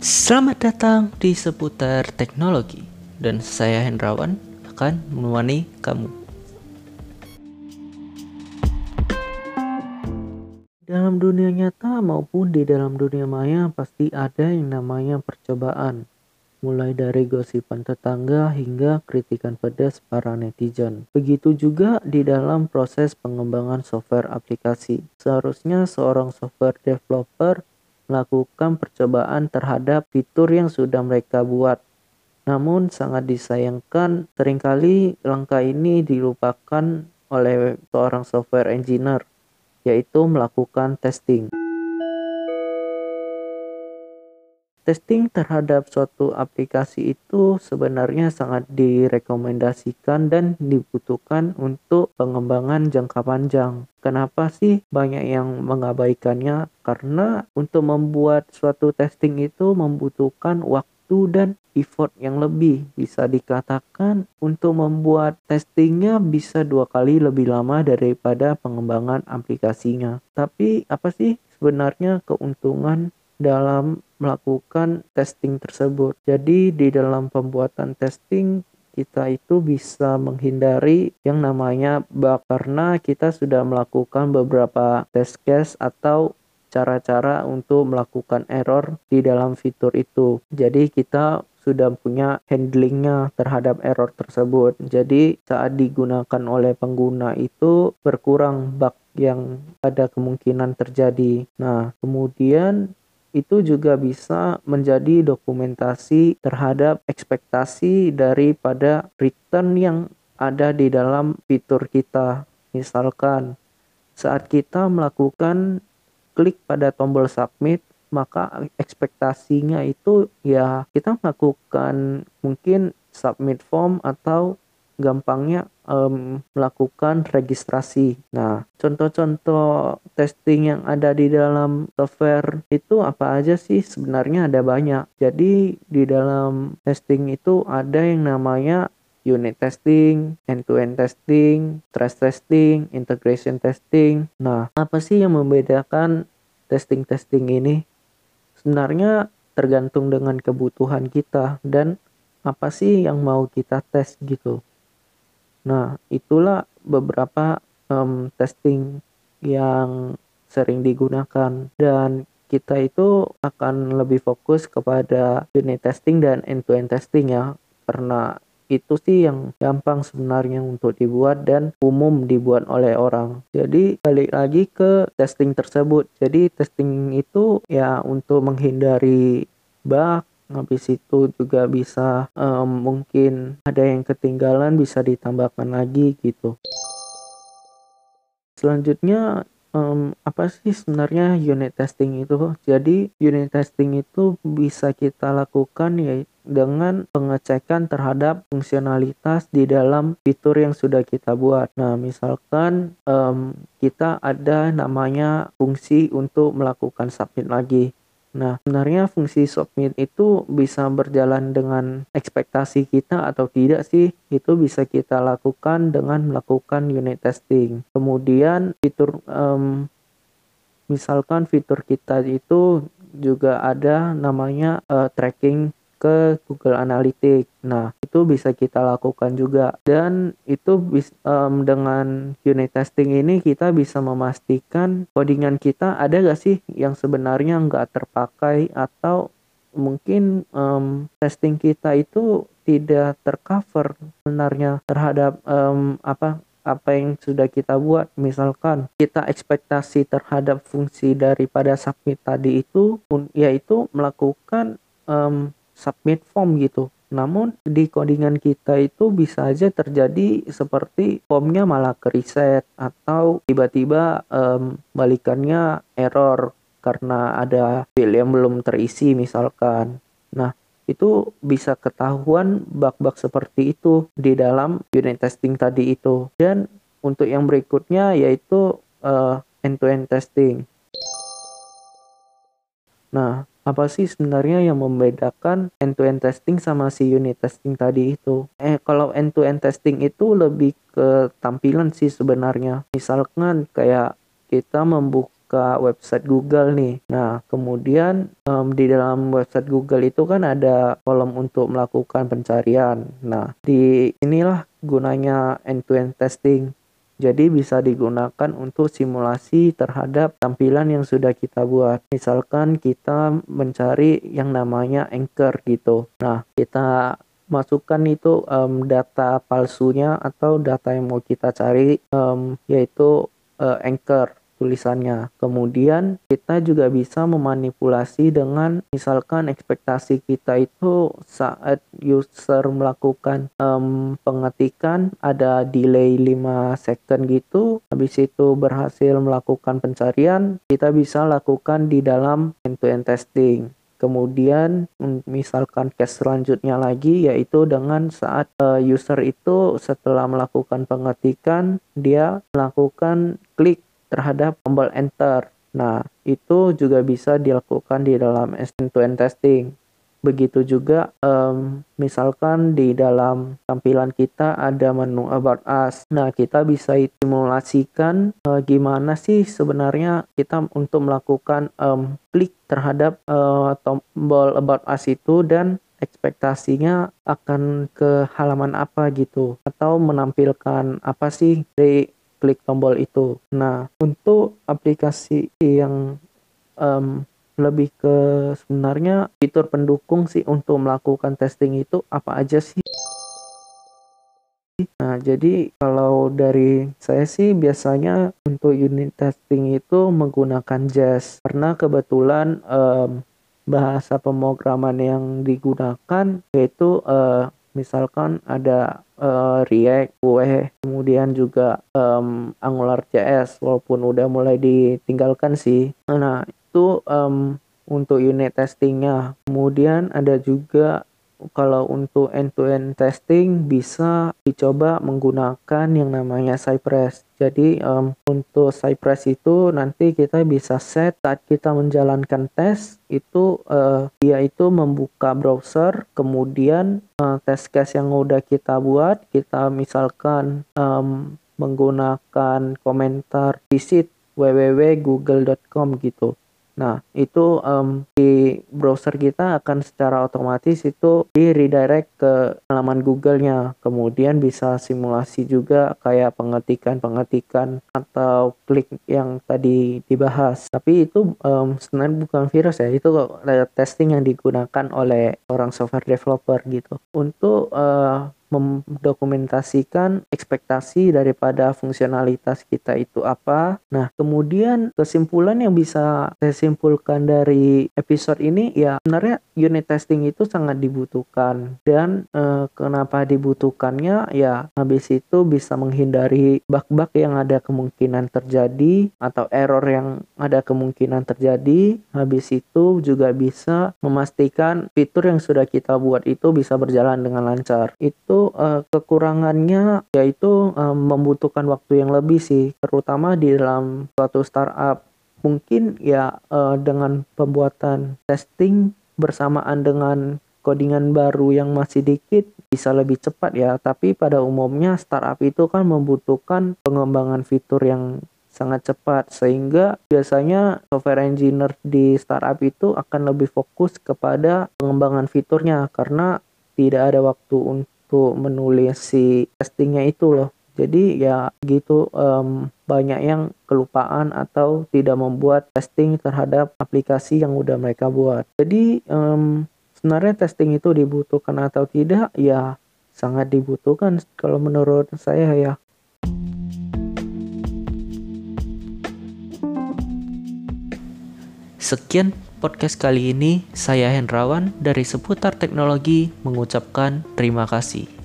Selamat datang di seputar teknologi dan saya Hendrawan akan menemani kamu. Dalam dunia nyata maupun di dalam dunia maya pasti ada yang namanya percobaan. Mulai dari gosipan tetangga hingga kritikan pedas para netizen. Begitu juga di dalam proses pengembangan software aplikasi. Seharusnya seorang software developer melakukan percobaan terhadap fitur yang sudah mereka buat. Namun sangat disayangkan sering kali langkah ini dilupakan oleh seorang software engineer, yaitu melakukan testing. Testing terhadap suatu aplikasi itu sebenarnya sangat direkomendasikan dan dibutuhkan untuk pengembangan jangka panjang. Kenapa sih banyak yang mengabaikannya? Karena untuk membuat suatu testing itu membutuhkan waktu dan effort yang lebih. Bisa dikatakan untuk membuat testingnya bisa dua kali lebih lama daripada pengembangan aplikasinya. Tapi apa sih sebenarnya keuntungan dalam melakukan testing tersebut. Jadi di dalam pembuatan testing kita itu bisa menghindari yang namanya bug karena kita sudah melakukan beberapa test case atau cara-cara untuk melakukan error di dalam fitur itu. Jadi kita sudah punya handlingnya terhadap error tersebut. Jadi saat digunakan oleh pengguna itu berkurang bug yang ada kemungkinan terjadi. Nah, kemudian itu juga bisa menjadi dokumentasi terhadap ekspektasi daripada return yang ada di dalam fitur kita. Misalkan saat kita melakukan klik pada tombol submit, maka ekspektasinya itu ya kita melakukan mungkin submit form atau gampangnya um, melakukan registrasi. Nah, contoh-contoh testing yang ada di dalam software itu apa aja sih? Sebenarnya ada banyak. Jadi di dalam testing itu ada yang namanya unit testing, end-to-end testing, stress testing, integration testing. Nah, apa sih yang membedakan testing-testing ini? Sebenarnya tergantung dengan kebutuhan kita dan apa sih yang mau kita tes gitu. Nah, itulah beberapa um, testing yang sering digunakan dan kita itu akan lebih fokus kepada unit testing dan end-to-end testing ya karena itu sih yang gampang sebenarnya untuk dibuat dan umum dibuat oleh orang. Jadi balik lagi ke testing tersebut. Jadi testing itu ya untuk menghindari bug habis itu juga bisa um, mungkin ada yang ketinggalan bisa ditambahkan lagi gitu selanjutnya um, apa sih sebenarnya unit testing itu jadi unit testing itu bisa kita lakukan ya dengan pengecekan terhadap fungsionalitas di dalam fitur yang sudah kita buat. Nah, misalkan um, kita ada namanya fungsi untuk melakukan submit lagi. Nah, sebenarnya fungsi submit itu bisa berjalan dengan ekspektasi kita atau tidak sih? Itu bisa kita lakukan dengan melakukan unit testing. Kemudian fitur um, misalkan fitur kita itu juga ada namanya uh, tracking ke Google Analytics. Nah, itu bisa kita lakukan juga. Dan itu um, dengan unit testing ini kita bisa memastikan codingan kita ada gak sih yang sebenarnya nggak terpakai atau mungkin um, testing kita itu tidak tercover sebenarnya terhadap um, apa apa yang sudah kita buat misalkan kita ekspektasi terhadap fungsi daripada submit tadi itu yaitu melakukan um, submit form gitu. Namun di codingan kita itu bisa aja terjadi seperti formnya malah ke reset atau tiba-tiba um, balikannya error karena ada field yang belum terisi misalkan. Nah, itu bisa ketahuan bug-bug seperti itu di dalam unit testing tadi itu. Dan untuk yang berikutnya yaitu uh, end-to-end testing. Nah, apa sih sebenarnya yang membedakan end-to-end testing sama si unit testing tadi itu? Eh, kalau end-to-end testing itu lebih ke tampilan sih sebenarnya. Misalkan kayak kita membuka website Google nih. Nah, kemudian um, di dalam website Google itu kan ada kolom untuk melakukan pencarian. Nah, di inilah gunanya end-to-end testing. Jadi bisa digunakan untuk simulasi terhadap tampilan yang sudah kita buat. Misalkan kita mencari yang namanya anchor gitu. Nah, kita masukkan itu um, data palsunya atau data yang mau kita cari um, yaitu uh, anchor tulisannya. Kemudian kita juga bisa memanipulasi dengan misalkan ekspektasi kita itu saat user melakukan um, pengetikan ada delay 5 second gitu. Habis itu berhasil melakukan pencarian, kita bisa lakukan di dalam end-to-end testing. Kemudian misalkan case selanjutnya lagi yaitu dengan saat uh, user itu setelah melakukan pengetikan dia melakukan klik terhadap tombol enter. Nah, itu juga bisa dilakukan di dalam end-to-end testing. Begitu juga um, misalkan di dalam tampilan kita ada menu about us. Nah, kita bisa simulasikan uh, gimana sih sebenarnya kita untuk melakukan um, klik terhadap uh, tombol about us itu dan ekspektasinya akan ke halaman apa gitu atau menampilkan apa sih dari klik tombol itu. Nah, untuk aplikasi yang um, lebih ke sebenarnya fitur pendukung sih untuk melakukan testing itu apa aja sih? Nah, jadi kalau dari saya sih biasanya untuk unit testing itu menggunakan Jest karena kebetulan um, bahasa pemrograman yang digunakan yaitu uh, misalkan ada uh, React, Vue, kemudian juga um, Angular JS walaupun udah mulai ditinggalkan sih. Nah, itu um, untuk unit testingnya. Kemudian ada juga kalau untuk end-to-end testing bisa dicoba menggunakan yang namanya Cypress. Jadi um, untuk Cypress itu nanti kita bisa set saat kita menjalankan tes itu uh, dia itu membuka browser, kemudian uh, test case yang udah kita buat kita misalkan um, menggunakan komentar visit www.google.com gitu. Nah, itu um, di browser kita akan secara otomatis itu di redirect ke halaman Google-nya. Kemudian bisa simulasi juga kayak pengetikan-pengetikan atau klik yang tadi dibahas. Tapi itu um, sebenarnya bukan virus ya, itu testing yang digunakan oleh orang software developer gitu. Untuk uh, mendokumentasikan ekspektasi daripada fungsionalitas kita itu apa. Nah, kemudian kesimpulan yang bisa saya simpulkan dari episode ini ya sebenarnya unit testing itu sangat dibutuhkan dan eh, kenapa dibutuhkannya ya habis itu bisa menghindari bug-bug yang ada kemungkinan terjadi atau error yang ada kemungkinan terjadi. Habis itu juga bisa memastikan fitur yang sudah kita buat itu bisa berjalan dengan lancar. Itu uh, kekurangannya yaitu uh, membutuhkan waktu yang lebih sih, terutama di dalam suatu startup. Mungkin ya uh, dengan pembuatan testing bersamaan dengan codingan baru yang masih dikit bisa lebih cepat ya, tapi pada umumnya startup itu kan membutuhkan pengembangan fitur yang sangat cepat sehingga biasanya software engineer di startup itu akan lebih fokus kepada pengembangan fiturnya karena tidak ada waktu untuk untuk menulis si testingnya itu loh. Jadi ya gitu um, banyak yang kelupaan atau tidak membuat testing terhadap aplikasi yang udah mereka buat. Jadi um, sebenarnya testing itu dibutuhkan atau tidak ya sangat dibutuhkan kalau menurut saya ya. Sekian podcast kali ini, saya Hendrawan dari seputar teknologi mengucapkan terima kasih.